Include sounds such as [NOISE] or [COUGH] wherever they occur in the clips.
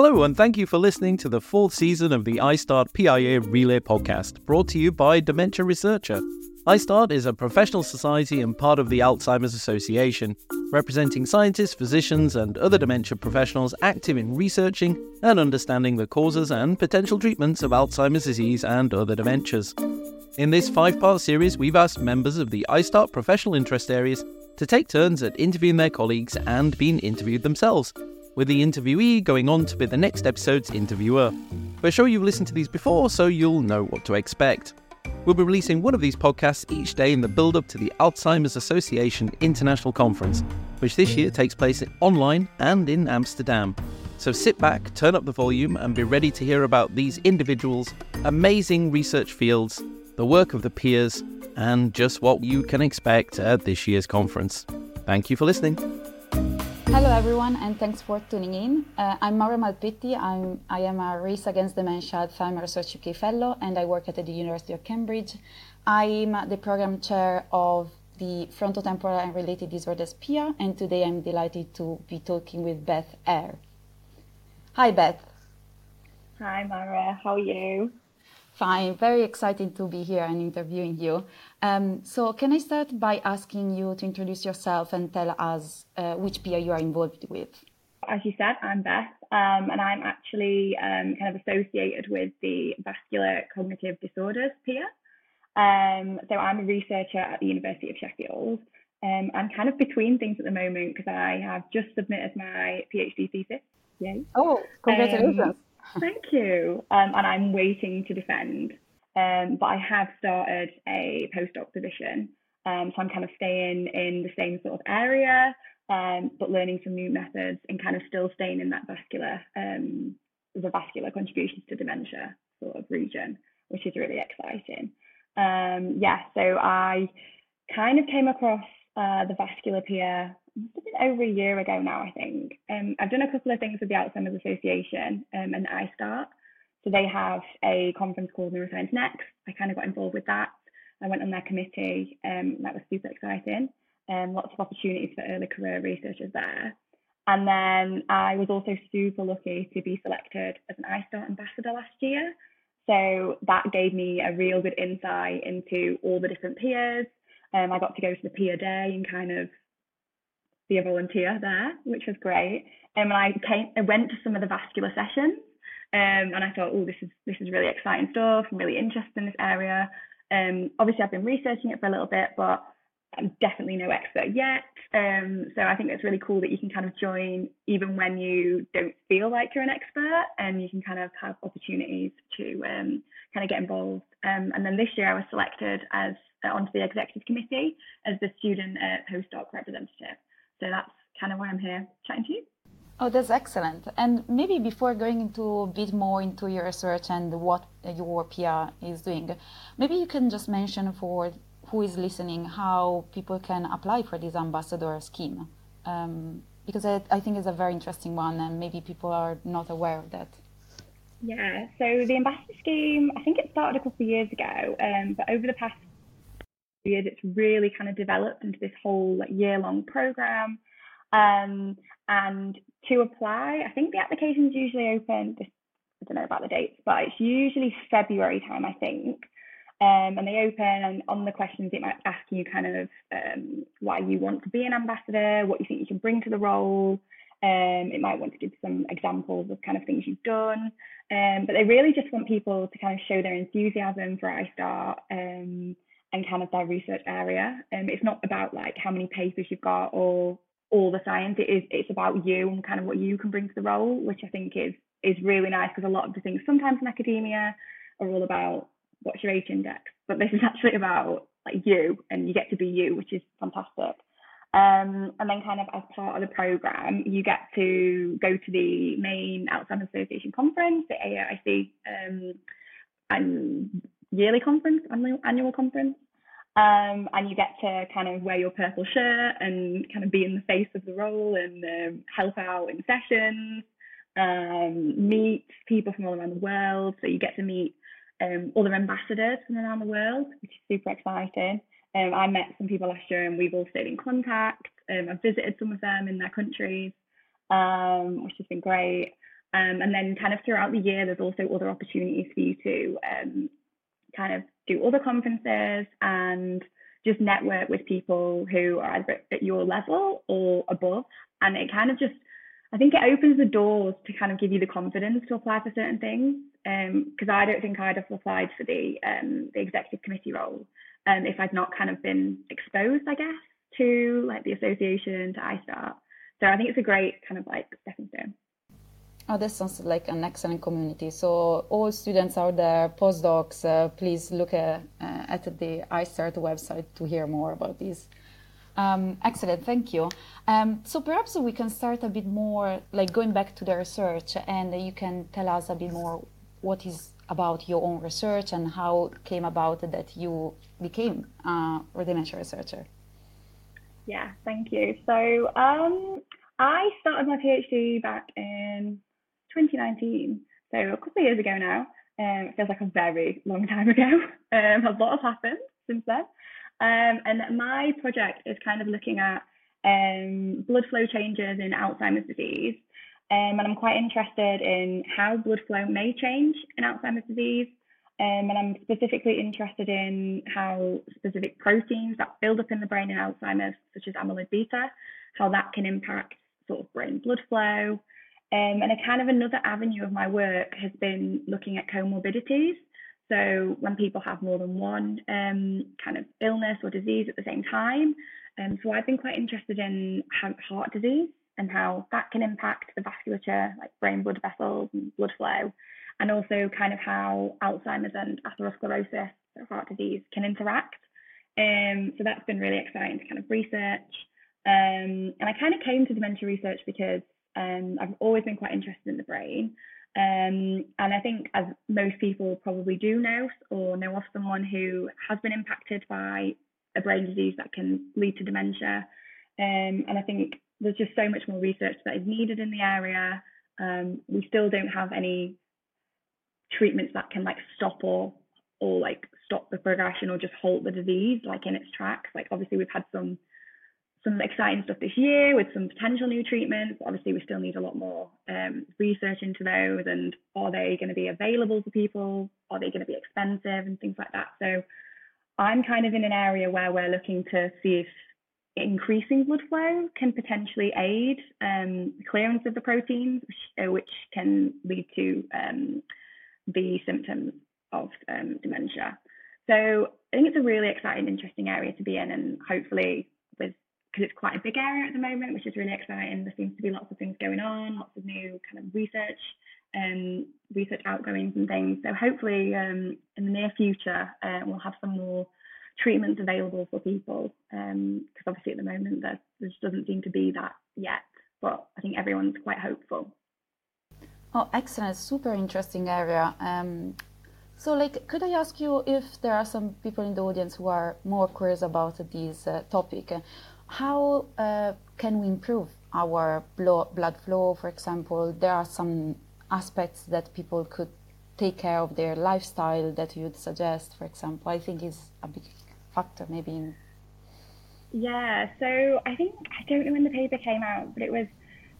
Hello, and thank you for listening to the fourth season of the ISTAART PIA Relay podcast, brought to you by Dementia Researcher. ISTAART is a professional society and part of the Alzheimer's Association, representing scientists, physicians, and other dementia professionals active in researching and understanding the causes and potential treatments of Alzheimer's disease and other dementias. In this five part series, we've asked members of the ISTAART professional interest areas to take turns at interviewing their colleagues and being interviewed themselves with the interviewee going on to be the next episode's interviewer. We're sure you've listened to these before, so you'll know what to expect. We'll be releasing one of these podcasts each day in the build up to the Alzheimer's Association International Conference, which this year takes place online and in Amsterdam. So sit back, turn up the volume, and be ready to hear about these individuals, amazing research fields, the work of the peers, and just what you can expect at this year's conference. Thank you for listening. Hello, everyone, and thanks for tuning in. Uh, I'm Maura Malpetti. I'm, I am a Race Against Dementia Alzheimer Research UK Fellow, and I work at the University of Cambridge. I'm the program chair of the Frontotemporal and Related Disorders PIA, and today I'm delighted to be talking with Beth Eyre. Hi, Beth. Hi, Maura. How are you? Fine. Very excited to be here and interviewing you. Um, so, can I start by asking you to introduce yourself and tell us uh, which peer you are involved with? As you said, I'm Beth, um, and I'm actually um, kind of associated with the Vascular Cognitive Disorders peer. Um, so, I'm a researcher at the University of Sheffield. Um, I'm kind of between things at the moment because I have just submitted my PhD thesis. Yay. Oh, congratulations. Um, Thank you. Um, and I'm waiting to defend. Um, but I have started a postdoc position. Um, so I'm kind of staying in the same sort of area, um, but learning some new methods and kind of still staying in that vascular, um, the vascular contributions to dementia sort of region, which is really exciting. Um, yeah, so I kind of came across uh, the vascular PIA over a year ago now, I think. Um, I've done a couple of things with the Alzheimer's Association um, and ISTAART. So they have a conference called Neuroscience Next. I kind of got involved with that. I went on their committee. Um, that was super exciting. Um, lots of opportunities for early career researchers there. And then I was also super lucky to be selected as an ISTAART ambassador last year. So that gave me a real good insight into all the different peers. Um, I got to go to the PIA day and kind of be a volunteer there, which was great. Um, and I came, I went to some of the vascular sessions, um, and I thought, oh, this is this is really exciting stuff. I'm really interested in this area. Um, obviously, I've been researching it for a little bit, but I'm definitely no expert yet. Um, so I think it's really cool that you can kind of join even when you don't feel like you're an expert, and you can kind of have opportunities to um, kind of get involved. Um, and then this year, I was selected as uh, onto the executive committee as the student uh, postdoc representative. So that's kind of why I'm here chatting to you. Oh, that's excellent. And maybe before going into a bit more into your research and what your PIA is doing, maybe you can just mention for who is listening how people can apply for this ambassador scheme. Um, because I, I think it's a very interesting one and maybe people are not aware of that. Yeah, so the ambassador scheme, I think it started a couple of years ago, um, but over the past years, it's really kind of developed into this whole like year long program. Um, and to apply, I think the applications usually open. This, I don't know about the dates, but it's usually February time, I think. Um, and they open, and on the questions, it might ask you kind of um, why you want to be an ambassador, what you think you can bring to the role. Um, it might want to give some examples of kind of things you've done. Um, but they really just want people to kind of show their enthusiasm for ISTAART um, and kind of their research area. Um, it's not about like how many papers you've got or all the science. It is it's about you and kind of what you can bring to the role, which I think is is really nice because a lot of the things sometimes in academia are all about what's your h-index, but this is [LAUGHS] actually about like you and you get to be you, which is fantastic. Um, and then kind of as part of the program, you get to go to the main Alzheimer's Association conference, the AAIC um, and yearly conference, annual, annual conference. Um, and you get to kind of wear your purple shirt and kind of be in the face of the role and um, help out in sessions, um, meet people from all around the world. So you get to meet um, other ambassadors from around the world, which is super exciting. Um, I met some people last year and we've all stayed in contact. Um, I've visited some of them in their countries, which has been great. And then kind of throughout the year, there's also other opportunities for you to kind of do other conferences and just network with people who are either at your level or above. And it kind of just, I think it opens the doors to kind of give you the confidence to apply for certain things. Because um, I don't think I'd have applied for the um, the executive committee role um, if I'd not kind of been exposed, I guess, to like the association to ISTAART. So I think it's a great kind of like stepping stone. Oh, that sounds like an excellent community. So all students out there, postdocs, uh, please look at, uh, at the ISTAART website to hear more about this. Um, excellent, thank you. Um, so perhaps we can start a bit more, like going back to the research, and you can tell us a bit more what is about your own research and how it came about that you became uh, a dementia researcher. Yeah, thank you. So um, I started my PhD back in 2019, so a couple of years ago now. Um, it feels like a very long time ago. [LAUGHS] Um, a lot has happened since then. Um, and my project is kind of looking at um, blood flow changes in Alzheimer's disease. Um, and I'm quite interested in how blood flow may change in Alzheimer's disease. Um, and I'm specifically interested in how specific proteins that build up in the brain in Alzheimer's, such as amyloid beta, how that can impact sort of brain blood flow, um, and a kind of another avenue of my work has been looking at comorbidities. So when people have more than one um, kind of illness or disease at the same time. Um, so I've been quite interested in heart disease and how that can impact the vasculature, like brain blood vessels and blood flow, and also kind of how Alzheimer's and atherosclerosis, so heart disease, can interact. Um, so that's been really exciting to kind of research. Um, and I kind of came to dementia research because um, I've always been quite interested in the brain. Um, and I think, as most people probably do know, or know of someone who has been impacted by a brain disease that can lead to dementia. Um, and I think there's just so much more research that is needed in the area. Um, we still don't have any treatments that can like stop or or like stop the progression or just halt the disease like in its tracks. Like obviously we've had some some exciting stuff this year with some potential new treatments. Obviously, we still need a lot more um, research into those and are they going to be available for people? Are they going to be expensive and things like that? So I'm kind of in an area where we're looking to see if increasing blood flow can potentially aid um, clearance of the proteins, which, uh, which can lead to um, the symptoms of um, dementia. So I think it's a really exciting, interesting area to be in, and hopefully because it's quite a big area at the moment, which is really exciting. There seems to be lots of things going on, lots of new kind of research um, research outgoings and things. So hopefully, um, in the near future, uh, we'll have some more treatments available for people. Because um, obviously, at the moment, there, there just doesn't seem to be that yet. But I think everyone's quite hopeful. Oh, excellent! Super interesting area. Um, so, like, could I ask you if there are some people in the audience who are more curious about this uh, topic? How uh, can we improve our blood flow, for example? There are some aspects that people could take care of their lifestyle that you'd suggest, for example. I think is a big factor, maybe. In... Yeah, so I think I don't know when the paper came out, but it was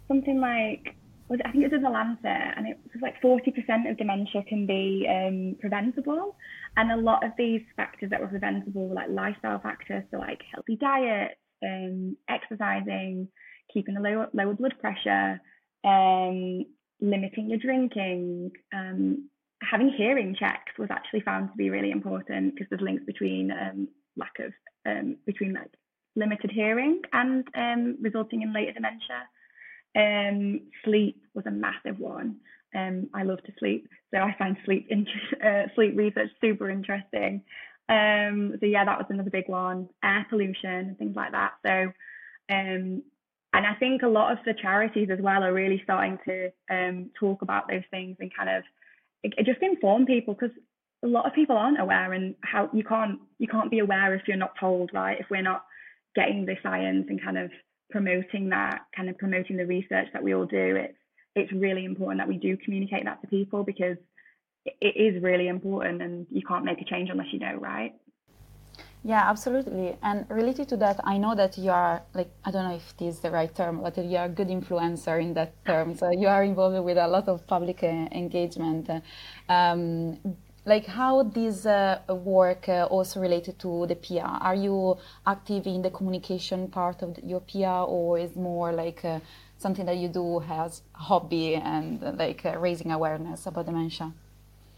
something like was I think it was in the Lancet, and it was like 40% of dementia can be um, preventable, and a lot of these factors that were preventable were like lifestyle factors, so like healthy diet, um, exercising, keeping a lower, lower blood pressure, um, limiting your drinking, um, having hearing checks was actually found to be really important because there's links between um, lack of um, between like limited hearing and um, resulting in later dementia. Sleep was a massive one. Um, I love to sleep, so I find sleep inter- [LAUGHS] uh, sleep research super interesting. Um, so yeah, that was another big one. Air pollution and things like that. So, um, and I think a lot of the charities as well are really starting to um, talk about those things and kind of it, it just inform people because a lot of people aren't aware and how you can't you can't be aware if you're not told, right? If we're not getting the science and kind of promoting that, kind of promoting the research that we all do, it's it's really important that we do communicate that to people because it is really important and you can't make a change unless you know, right? Yeah, absolutely. And related to that, I know that you are like I don't know if it is the right term, but you are a good influencer in that term. So you are involved with a lot of public uh, engagement. Um, like how this uh, work uh, also related to the PIA? Are you active in the communication part of your PIA, or is more like uh, something that you do as a hobby and like uh, raising awareness about dementia?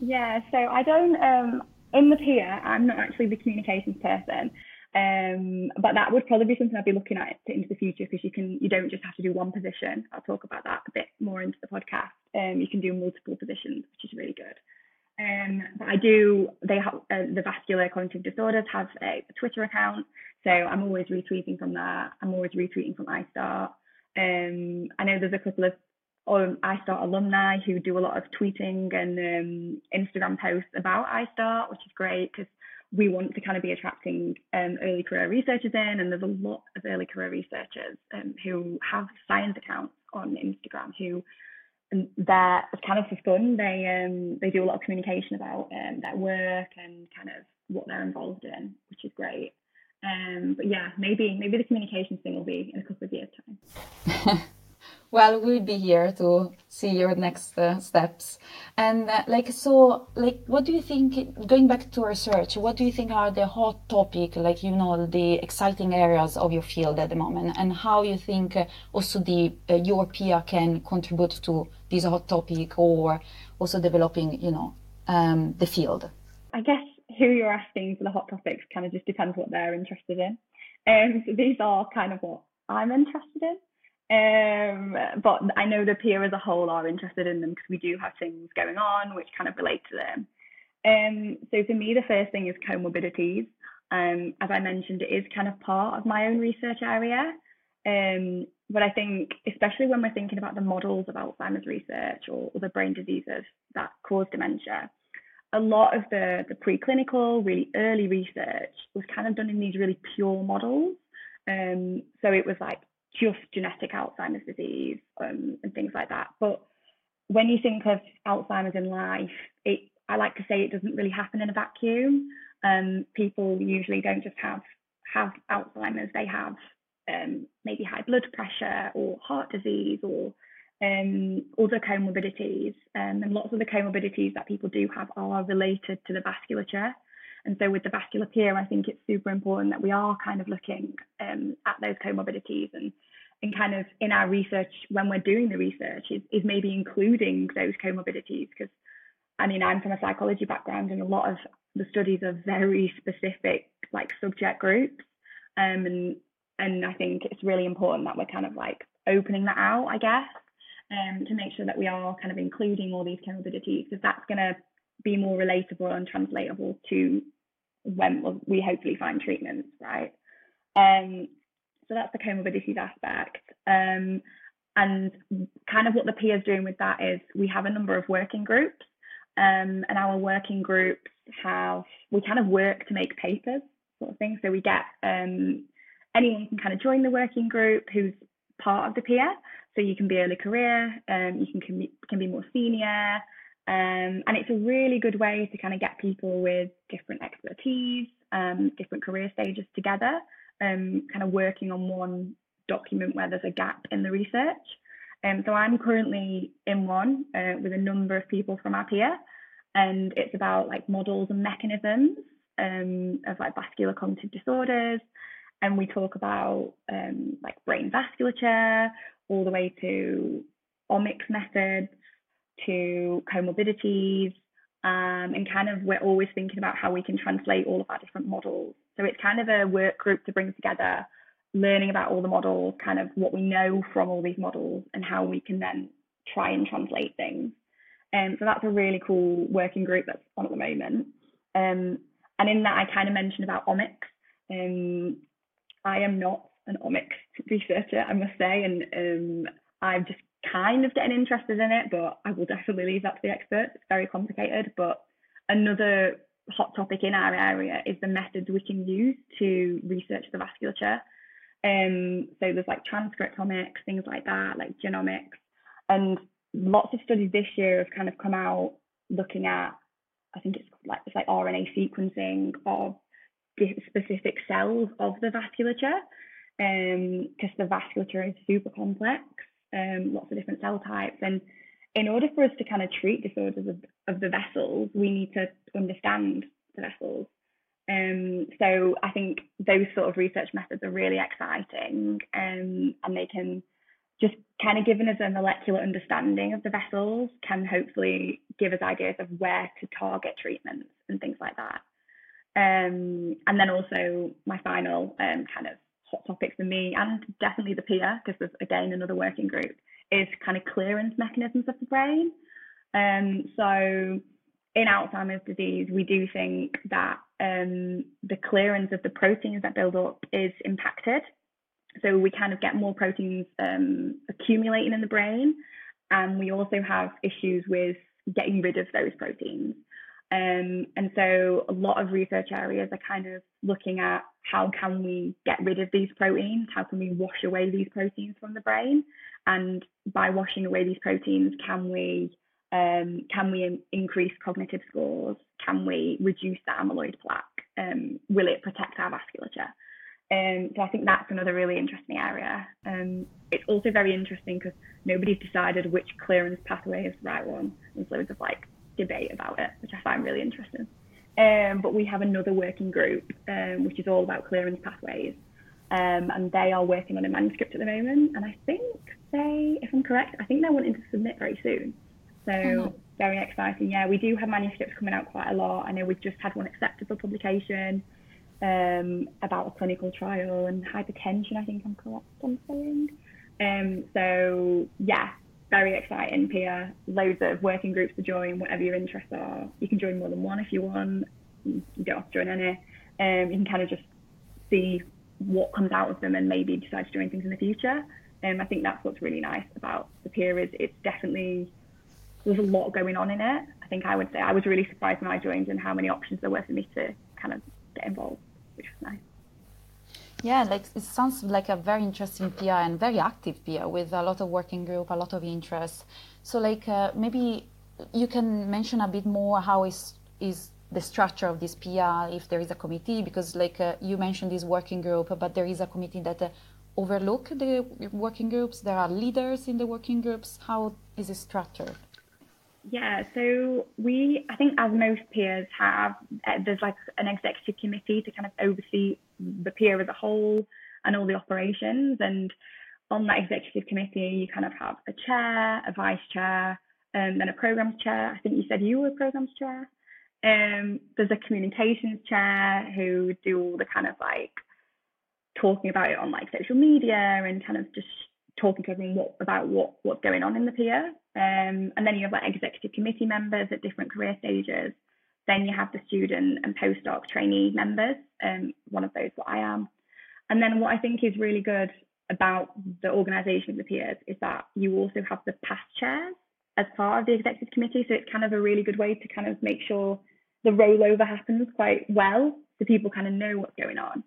Yeah, so I don't. Um, in the peer, I'm not actually the communications person. Um, but that would probably be something I'd be looking at into the future because you can you don't just have to do one position. I'll talk about that a bit more into the podcast. Um, you can do multiple positions, which is really good. Um, but I do. They have uh, the vascular cognitive disorders have a, a, Twitter account, so I'm always retweeting from that. I'm always retweeting from ISTAART. Um, I know there's a couple of um, ISTAART alumni who do a lot of tweeting and um, Instagram posts about ISTAART, which is great because we want to kind of be attracting um, early career researchers in, and there's a lot of early career researchers um, who have science accounts on Instagram who and they're kind of for fun. They um they do a lot of communication about um, their work and kind of what they're involved in, which is great. Um, but yeah, maybe maybe the communications thing will be in a couple of years' time. [LAUGHS] well we'll be here to see your next uh, steps. And uh, like so like what do you think going back to research what do you think are the hot topic like you know the exciting areas of your field at the moment? And how you think uh, also the uh, PIA can contribute to this hot topic or also developing you know um, the field? I guess who you're asking for the hot topics kind of just depends what they're interested in. Um, so these are kind of what i'm interested in um, but I know the peer as a whole are interested in them because we do have things going on which kind of relate to them. Um, so for me, the first thing is comorbidities. Um, as I mentioned, it is kind of part of my own research area. Um, but I think, especially when we're thinking about the models of Alzheimer's research or other brain diseases that cause dementia, a lot of the, the preclinical, really early research was kind of done in these really pure models. Um, so it was like just genetic Alzheimer's disease um, and things like that. But when you think of Alzheimer's in life, it I like to say it doesn't really happen in a vacuum. Um, people usually don't just have have Alzheimer's; they have um, maybe high blood pressure or heart disease or um, other comorbidities. Um, and lots of the comorbidities that people do have are related to the vasculature. And so with the vascular peer, I think it's super important that we are kind of looking um, at those comorbidities and and kind of in our research when we're doing the research is, is maybe including those comorbidities because I mean I'm from a psychology background and a lot of the studies are very specific like subject groups. Um, and and I think it's really important that we're kind of like opening that out I guess um, to make sure that we are kind of including all these comorbidities because that's going to be more relatable and translatable to when we hopefully find treatments, right? Um, so that's the comorbidities aspect. Um, and kind of what the PIA is doing with that is we have a number of working groups, um, and our working groups have we kind of work to make papers, sort of thing. So we get um, anyone can kind of join the working group who's part of the PIA. So you can be early career, um, you can can be, can be more senior, um, and it's a really good way to kind of get people with different expertise, um, different career stages together, um, kind of working on one document where there's a gap in the research. Um, so I'm currently in one uh, with a number of people from our PIA, and it's about like models and mechanisms um, of like vascular cognitive disorders. And we talk about um, like brain vasculature all the way to omics methods to comorbidities, um, and kind of we're always thinking about how we can translate all of our different models. So it's kind of a work group to bring together, learning about all the models, kind of what we know from all these models, and how we can then try and translate things. Um, so that's a really cool working group that's on at the moment. Um, and in that, I kind of mentioned about omics. Um, I am not an omics researcher, I must say, and um, I've just kind of getting interested in it, but I will definitely leave that to the experts. It's very complicated. But another hot topic in our area is the methods we can use to research the vasculature. Um, so there's like transcriptomics, things like that, like genomics, and lots of studies this year have kind of come out looking at, I think it's like it's like RNA sequencing of specific cells of the vasculature because um, the vasculature is super complex, um, lots of different cell types. And in order for us to kind of treat disorders of, of the vessels, we need to understand the vessels. Um, so I think those sort of research methods are really exciting um, and they can just kind of giving us a molecular understanding of the vessels can hopefully give us ideas of where to target treatments and things like that. Um, and then also my final um, kind of hot topic for me and definitely the peer, because there's again another working group, is kind of clearance mechanisms of the brain. Um, so in Alzheimer's disease, we do think that um, the clearance of the proteins that build up is impacted. So we kind of get more proteins um, accumulating in the brain, and we also have issues with getting rid of those proteins. Um, and so a lot of research areas are kind of looking at how can we get rid of these proteins? How can we wash away these proteins from the brain? And by washing away these proteins, can we um, can we increase cognitive scores? Can we reduce the amyloid plaque? Um, will it protect our vasculature? Um, so I think that's another really interesting area. Um, it's also very interesting because nobody's decided which clearance pathway is the right one. There's like debate about it, which I find really interesting. Um, but we have another working group, um, which is all about clearance pathways. Um, and they are working on a manuscript at the moment. And I think they, if I'm correct, I think they're wanting to submit very soon. So mm-hmm. very exciting. Yeah, we do have manuscripts coming out quite a lot. I know we've just had one accepted for publication um, about a clinical trial and hypertension. I think I'm correct on saying. Um, so yeah, very exciting peer, loads of working groups to join, whatever your interests are. You can join more than one if you want. You don't have to join any. Um, you can kind of just see what comes out of them and maybe decide to join things in the future. Um, I think that's what's really nice about the peer is it's definitely there's a lot going on in it. I think I would say I was really surprised when I joined and how many options there were for me to kind of get involved, which was nice. Yeah, like it sounds like a very interesting PI and very active PI with a lot of working group, a lot of interest. So, like uh, maybe you can mention a bit more how is is the structure of this PI, if there is a committee, because like uh, you mentioned this working group, but there is a committee that uh, overlook the working groups. There are leaders in the working groups. How is it structured? Yeah, so we, I think as most peers have, uh, there's like an executive committee to kind of oversee the peer as a whole and all the operations. And on that executive committee, you kind of have a chair, a vice chair, um, then a programs chair. I think you said you were a programs chair. Um, there's a communications chair who do all the kind of like talking about it on like social media and kind of just talking to everyone what, about what what's going on in the peer. Um, and then you have like executive committee members at different career stages. Then you have the student and postdoc trainee members. Um, one of those what I am. And then what I think is really good about the organisation of the peers is that you also have the past chairs as part of the executive committee. So it's kind of a really good way to kind of make sure the rollover happens quite well so people kind of know what's going on.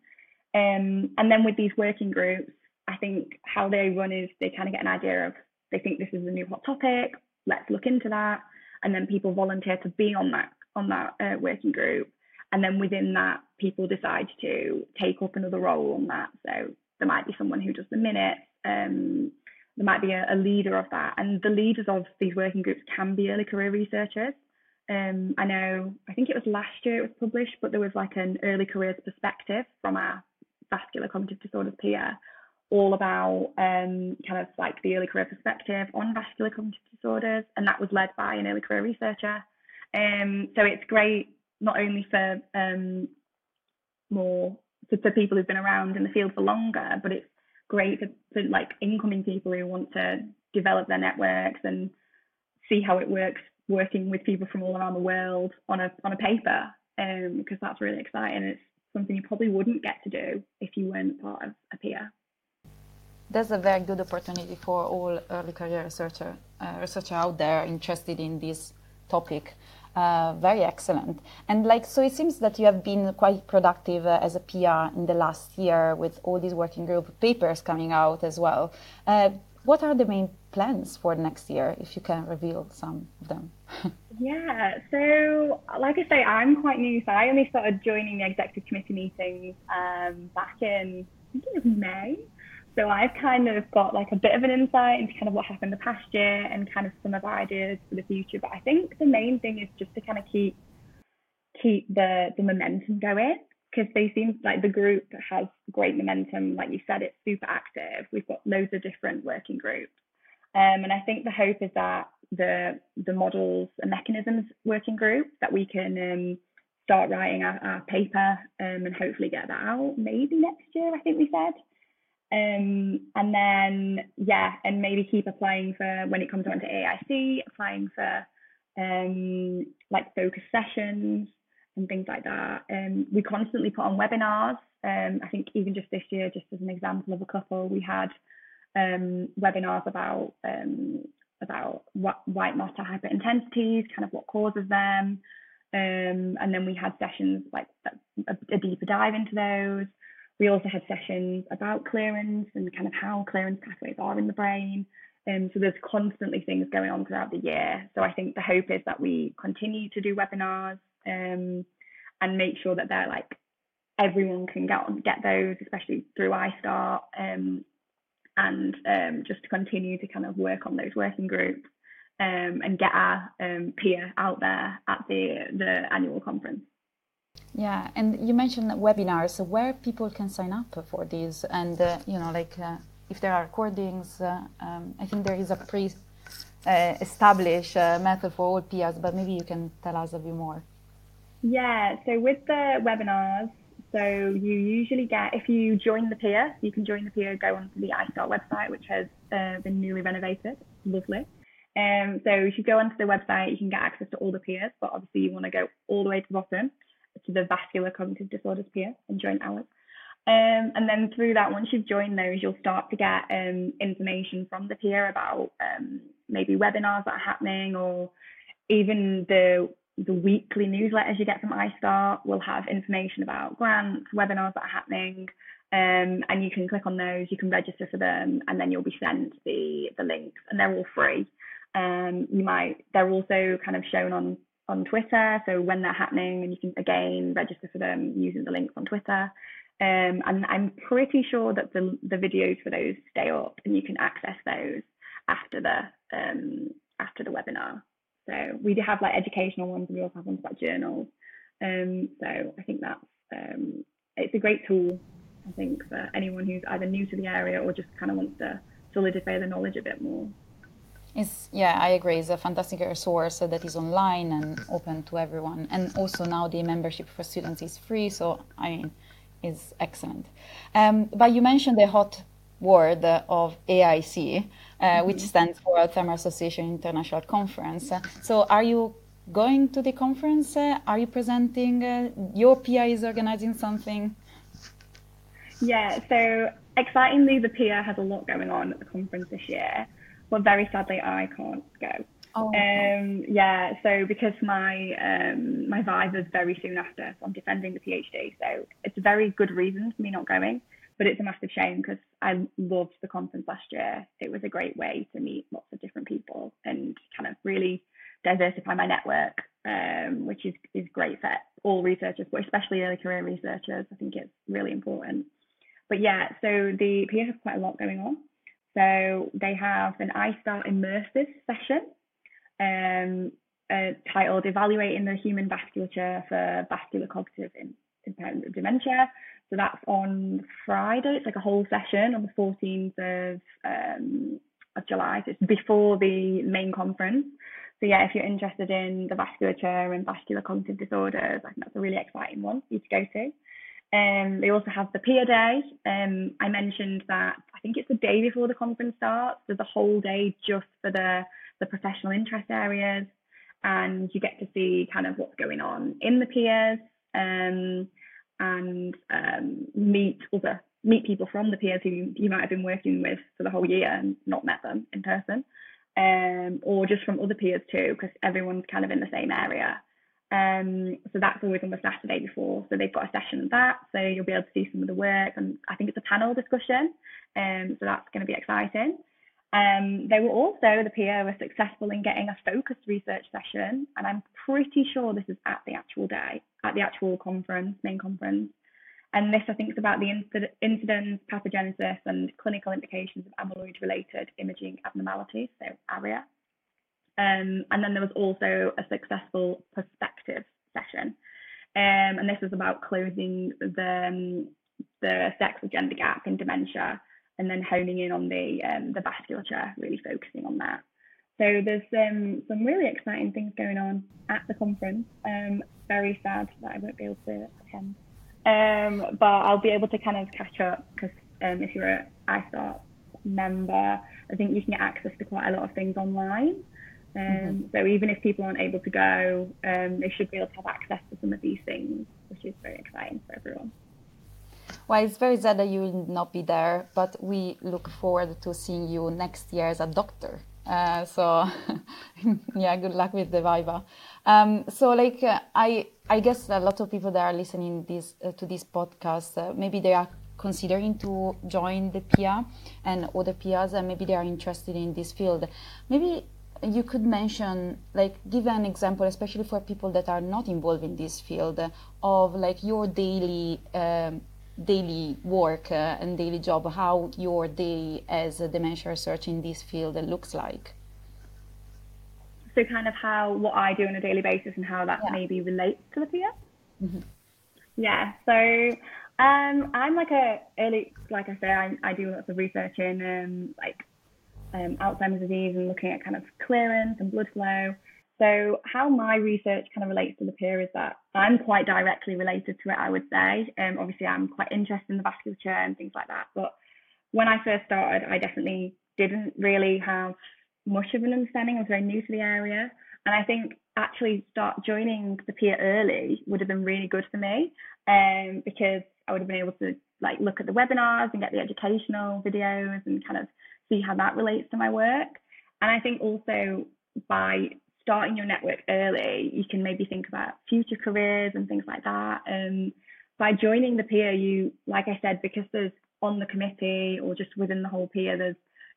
Um, and then with these working groups, I think how they run is they kind of get an idea of they think this is a new hot topic, let's look into that, and then people volunteer to be on that on that uh, working group, and then within that, people decide to take up another role on that. So there might be someone who does the minutes. Um, there might be a, a, leader of that, and the leaders of these working groups can be early career researchers. Um, I know, I think it was last year it was published, but there was like an early careers perspective from our vascular cognitive disorders peer all about um, kind of like the early career perspective on vascular cognitive disorders, and that was led by an early career researcher. Um, so it's great not only for um, more for, for, people who've been around in the field for longer, but it's great for, for like incoming people who want to develop their networks and see how it works working with people from all around the world on a on a paper because um, that's really exciting. It's something you probably wouldn't get to do if you weren't part of a peer that's a very good opportunity for all early career researcher uh, researcher out there interested in this topic. Uh, very excellent. And like, so it seems that you have been quite productive uh, as a PR in the last year with all these working group papers coming out as well. Uh, what are the main plans for next year, if you can reveal some of them? [LAUGHS] yeah, so like I say, I'm quite new, so I only started joining the executive committee meetings um, back in I think it was May. So I've kind of got like a bit of an insight into kind of what happened the past year and kind of some of our ideas for the future. But I think the main thing is just to kind of keep keep the the momentum going because they seem like the group has great momentum. Like you said, it's super active. We've got loads of different working groups. Um, and I think the hope is that the the models and mechanisms working group that we can um, start writing our, our paper um, and hopefully get that out maybe next year. I think we said. Um, and then yeah, and maybe keep applying for when it comes on to AIC, applying for um, like focus sessions and things like that. Um, we constantly put on webinars. Um, I think even just this year, just as an example of a couple, we had um, webinars about um, about what white matter hyperintensities, kind of what causes them, um, and then we had sessions like a, a, deeper dive into those. We also had sessions about clearance and kind of how clearance pathways are in the brain. Um, so there's constantly things going on throughout the year. So I think the hope is that we continue to do webinars um, and make sure that they're like everyone can get on get those, especially through ISTAART, um, and um, just to continue to kind of work on those working groups um, and get our um, peer out there at the the annual conference. Yeah, and you mentioned webinars, so where people can sign up for these, and uh, you know, like uh, if there are recordings, uh, um, I think there is a pre uh, uh, method for all peers, but maybe you can tell us a bit more. Yeah, so with the webinars, so you usually get, if you join the peer, you can join the peer, go onto the ISTAART website, which has uh, been newly renovated. Lovely. Um, so if you go onto the website, you can get access to all the peers, but obviously you want to go all the way to the bottom to the vascular cognitive disorders peer and join ours. Um, and then through that, once you've joined those, you'll start to get um, information from the peer about um, maybe webinars that are happening or even the the weekly newsletters you get from ISTAART will have information about grants, webinars that are happening, um, and you can click on those, you can register for them, and then you'll be sent the the links, and they're all free. Um, you might they're also kind of shown on on Twitter, so when they're happening, and you can again register for them using the links on Twitter. Um, and I'm pretty sure that the the videos for those stay up, and you can access those after the um, after the webinar. So we do have like educational ones and we also have ones about journals. Um, so I think that's um, it's a great tool, I think, for anyone who's either new to the area or just kind of wants to solidify the knowledge a bit more. It's, yeah, I agree. It's a fantastic resource that is online and open to everyone. And also now the membership for students is free, so I mean, it's excellent. Um, but you mentioned the hot word of AIC, uh, mm-hmm. which stands for Alzheimer's Association International Conference. So, are you going to the conference? Are you presenting? Uh, your PI is organizing something? Yeah, so excitingly, the PI has a lot going on at the conference this year, but very sadly, I can't go. Oh. Um, yeah, so because my um, my is very soon after, so I'm defending the PhD. So it's a very good reason for me not going but it's a massive shame because I loved the conference last year. It was a great way to meet lots of different people and kind of really diversify my network, um, which is, is great for all researchers, but especially early career researchers. I think it's really important. But yeah, so the PA has quite a lot going on. So they have an ISTAART immersive session um, uh, titled Evaluating the Human Vasculature for Vascular Cognitive Impairment of Dementia so that's on Friday. It's like a whole session on the 14th of um, of July. So it's before the main conference. So yeah, if you're interested in the vasculature and vascular cognitive disorders, I think that's a really exciting one for you to go to. Um, they also have the peer day. Um, I mentioned that I think it's the day before the conference starts. There's a whole day just for the the professional interest areas, and you get to see kind of what's going on in the peers. Um, and um, meet other meet people from the peers who you might have been working with for the whole year and not met them in person, um, or just from other peers too, because everyone's kind of in the same area. Um, so that's always on the Saturday before. So they've got a session of that, so you'll be able to see some of the work, and I think it's a panel discussion. Um, so that's going to be exciting. Um, they were also, the PIA were successful in getting a focused research session, and I'm pretty sure this is at the actual day, at the actual conference, main conference. And this, I think, is about the incidence, pathogenesis, and clinical implications of amyloid related imaging abnormalities, so ARIA. Um, and then there was also a successful perspective session. Um, and this was about closing the, um, the sex or gender gap in dementia and then honing in on the um, the vasculature, really focusing on that. So there's um, some really exciting things going on at the conference. Um, very sad that I won't be able to attend, but I'll be able to kind of catch up because if you're a ISTAART member, I think you can get access to quite a lot of things online. Um, mm-hmm. So even if people aren't able to go, um, they should be able to have access to some of these things, which is very exciting for everyone. Well, it's very sad that you will not be there, but we look forward to seeing you next year as a doctor. Uh, so, [LAUGHS] yeah, good luck with the Viva. Um, so, like, uh, I I guess a lot of people that are listening this uh, to this podcast, uh, maybe they are considering to join the PIA and other PIAs, and maybe they are interested in this field. Maybe you could mention like give an example especially for people that are not involved in this field of like your daily um, daily work uh, and daily job, how your day as a dementia researcher in this field looks like. So, kind of how what I do on a daily basis and how that yeah. maybe relates to the peer. Mm-hmm. Yeah. So, um, I'm like a early, like I say, I, I do lots of research in um, like um, Alzheimer's disease and looking at kind of clearance and blood flow. So how my research kind of relates to the peer is that I'm quite directly related to it, I would say. Um, obviously, I'm quite interested in the vasculature and things like that. But when I first started, I definitely didn't really have much of an understanding. I was very new to the area. And I think actually start joining the peer early would have been really good for me um, because I would have been able to like look at the webinars and get the educational videos and kind of see how that relates to my work. And I think also by starting your network early, you can maybe think about future careers and things like that. Um, by joining the PIA, you, like I said, because there's on the committee or just within the whole PIA, there's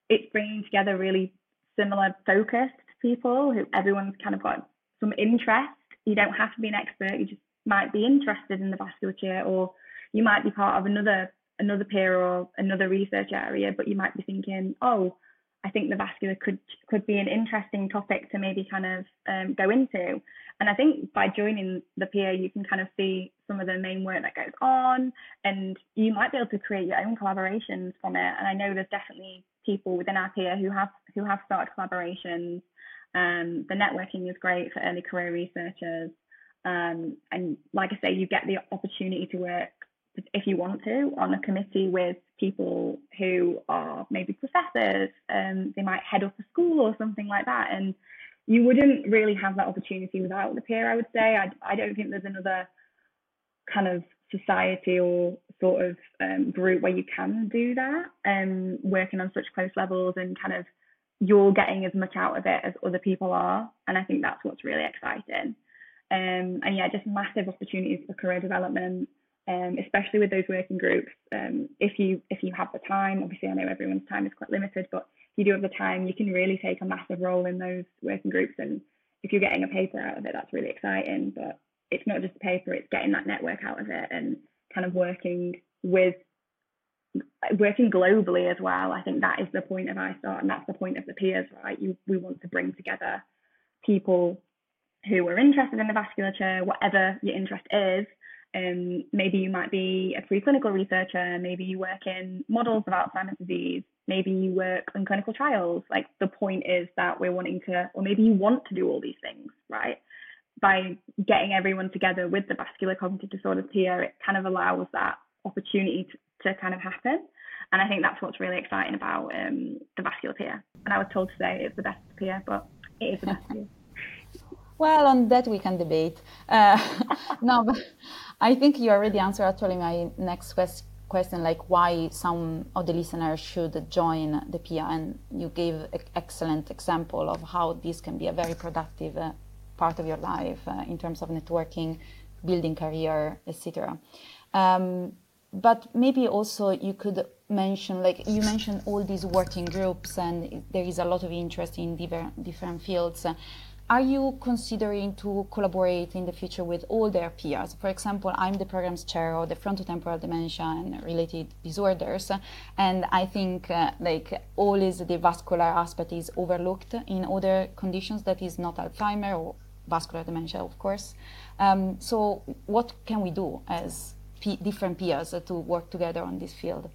it's bringing together really similar focused people who everyone's kind of got some interest. You don't have to be an expert. You just might be interested in the vasculature, or you might be part of another another peer or another research area, but you might be thinking, oh, I think the vascular could could be an interesting topic to maybe kind of um, go into. And I think by joining the PIA, you can kind of see some of the main work that goes on, and you might be able to create your own collaborations from it. And I know there's definitely people within our PIA who have who have started collaborations. Um, the networking is great for early career researchers. Um, and like I say, you get the opportunity to work if you want to, on a committee with people who are maybe professors, um, they might head up a school or something like that. And you wouldn't really have that opportunity without the peer, I would say. I, I don't think there's another kind of society or sort of um, group where you can do that, um, working on such close levels and kind of you're getting as much out of it as other people are. And I think that's what's really exciting. Um, and yeah, just massive opportunities for career development um, especially with those working groups. Um, if you if you have the time, obviously I know everyone's time is quite limited, but if you do have the time, you can really take a massive role in those working groups. And if you're getting a paper out of it, that's really exciting. But it's not just a paper; it's getting that network out of it and kind of working with working globally as well. I think that is the point of ISTAART, and that's the point of the peers, right? You we want to bring together people who are interested in the vasculature, whatever your interest is, um, maybe you might be a preclinical researcher, maybe you work in models of Alzheimer's disease, maybe you work in clinical trials. Like the point is that we're wanting to, or maybe you want to do all these things, right? By getting everyone together with the vascular cognitive disorders PIA, it kind of allows that opportunity to, to kind of happen. And I think that's what's really exciting about um, the vascular peer. And I was told today it's the best peer, but it is the best PIA. Well, on that we can debate. Uh, [LAUGHS] no, but I think you already answered actually my next quest- question, like why some of the listeners should join the PIA, and you gave an excellent example of how this can be a very productive uh, part of your life uh, in terms of networking, building career, etc. Um, but maybe also you could mention, like you mentioned, all these working groups, and there is a lot of interest in different different fields. Are you considering to collaborate in the future with all their peers? For example, I'm the program's chair of the frontotemporal dementia and related disorders, and I think uh, like always the vascular aspect is overlooked in other conditions that is not Alzheimer or vascular dementia, of course. Um, so, what can we do as different peers to work together on this field?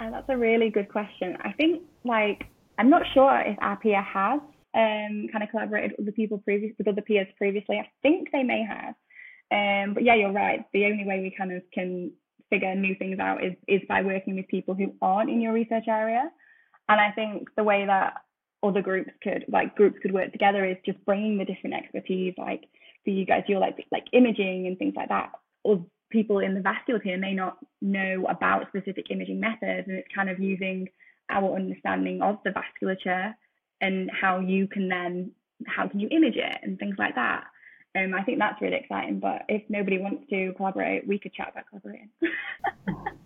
Uh, that's a really good question. I think like I'm not sure if our has um, kind of collaborated with the people previous with other peers previously. I think they may have. Um, but yeah, you're right. The only way we kind of can figure new things out is is by working with people who aren't in your research area. And I think the way that other groups could like groups could work together is just bringing the different expertise. Like for you guys, you're like like imaging and things like that. Or people in the vascular team may not know about specific imaging methods, and it's kind of using our understanding of the vasculature and how you can then how can you image it and things like that. Um, I think that's really exciting. But if nobody wants to collaborate, we could chat about collaborating. [LAUGHS]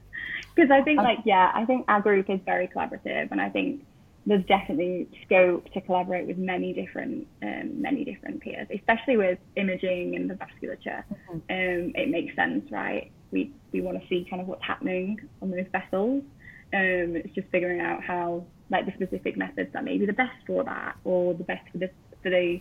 Because I think, like, yeah, I think our group is very collaborative, and I think there's definitely scope to collaborate with many different um, many different peers, especially with imaging and the vasculature. Mm-hmm. Um, it makes sense, right? We we want to see kind of what's happening on those vessels. Um, it's just figuring out how like the specific methods that may be the best for that or the best for the for the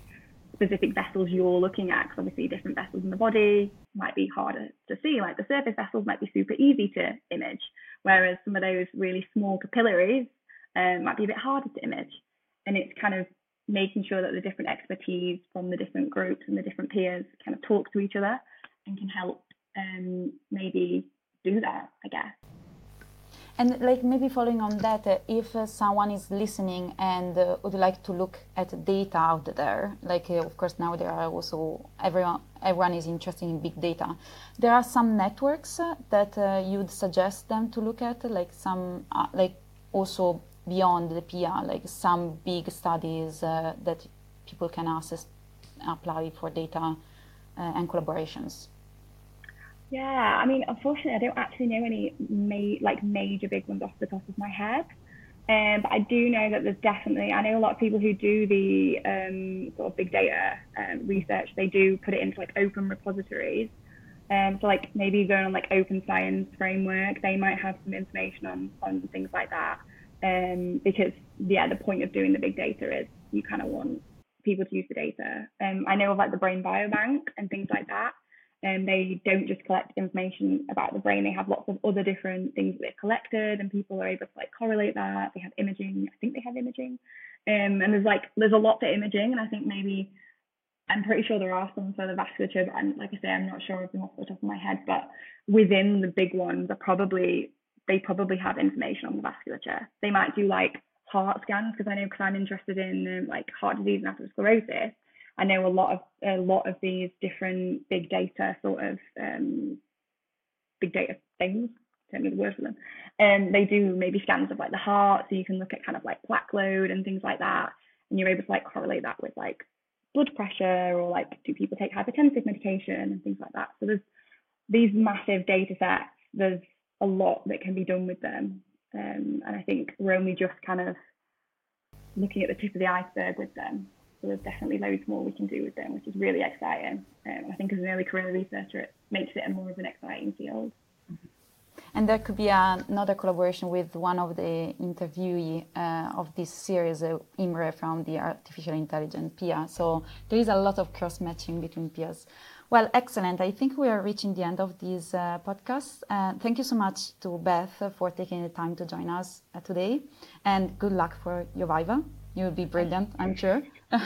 specific vessels you're looking at because obviously different vessels in the body might be harder to see like the surface vessels might be super easy to image whereas some of those really small capillaries um, might be a bit harder to image. And it's kind of making sure that the different expertise from the different groups and the different peers kind of talk to each other and can help um, maybe do that i guess and like maybe following on that, uh, if uh, someone is listening and uh, would like to look at data out there, like uh, of course now there are also everyone everyone is interested in big data. There are some networks uh, that uh, you'd suggest them to look at, like some like also beyond the PIA, like some big studies that people can access, apply for data and collaborations. Yeah, I mean, unfortunately, I don't actually know any ma- like major big ones off the top of my head. Um, but I do know that there's definitely, I know a lot of people who do the um, sort of big data um, research, they do put it into like open repositories. Um, so like maybe going on like open science framework, they might have some information on, on things like that. Um, because yeah, the point of doing the big data is you kind of want people to use the data. Um, I know of like the Brain Biobank and things like that and they don't just collect information about the brain they have lots of other different things that they've collected and people are able to like correlate that. They have imaging. I think they have imaging. Um, and there's like there's a lot for imaging and i think maybe i'm pretty sure there are some for the vasculature but like i say i'm not sure of them off the top of my head but within the big ones are probably they probably have information on the vasculature. They might do like heart scans because i know because i'm interested in um, like heart disease and atherosclerosis I know a lot of a lot of these different big data sort of um, big data things. Don't know the word for them. Um, they do maybe scans of like the heart, so you can look at kind of like plaque load and things like that, and you're able to like correlate that with like blood pressure or like do people take hypertensive medication and things like that. So there's these massive data sets. There's a lot that can be done with them, um, and I think we're only just kind of looking at the tip of the iceberg with them. So there's definitely loads more we can do with them, which is really exciting. Um, I think as an early career researcher, it makes it a more of an exciting field. And there could be another collaboration with one of the interviewee uh, of this series, uh, Imre from the Artificial Intelligence PIA. So there is a lot of cross matching between PIAs. Well, excellent. I think we are reaching the end of this uh, podcast. Uh, thank you so much to Beth for taking the time to join us uh, today. And good luck for your Viva. You'll be brilliant, I'm sure. [LAUGHS]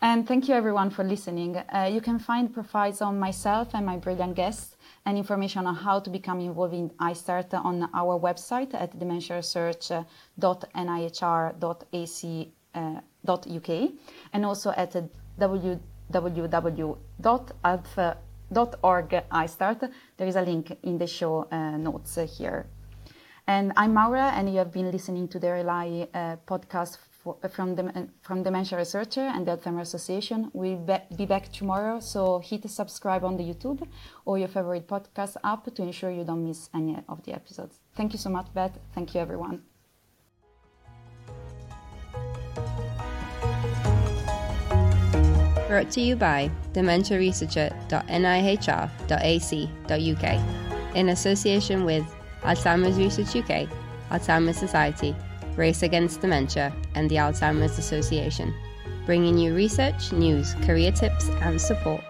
and thank you everyone for listening. Uh, you can find profiles on myself and my brilliant guests and information on how to become involved in ISTAART on our website at dementiaresearch.nihr.ac.uk uh, and also at www.alpha.org ISTAART. There is a link in the show uh, notes here. And I'm Maura, and you have been listening to the Relay uh, podcast from, the, from Dementia Researcher and the Alzheimer's Association. We'll be, be back tomorrow, so hit subscribe on the YouTube or your favorite podcast app to ensure you don't miss any of the episodes. Thank you so much, Beth. Thank you, everyone. Brought to you by dementiaresearcher.nihr.ac.uk in association with Alzheimer's Research UK, Alzheimer's Society, Race Against Dementia, and the Alzheimer's Association, bringing you research, news, career tips, and support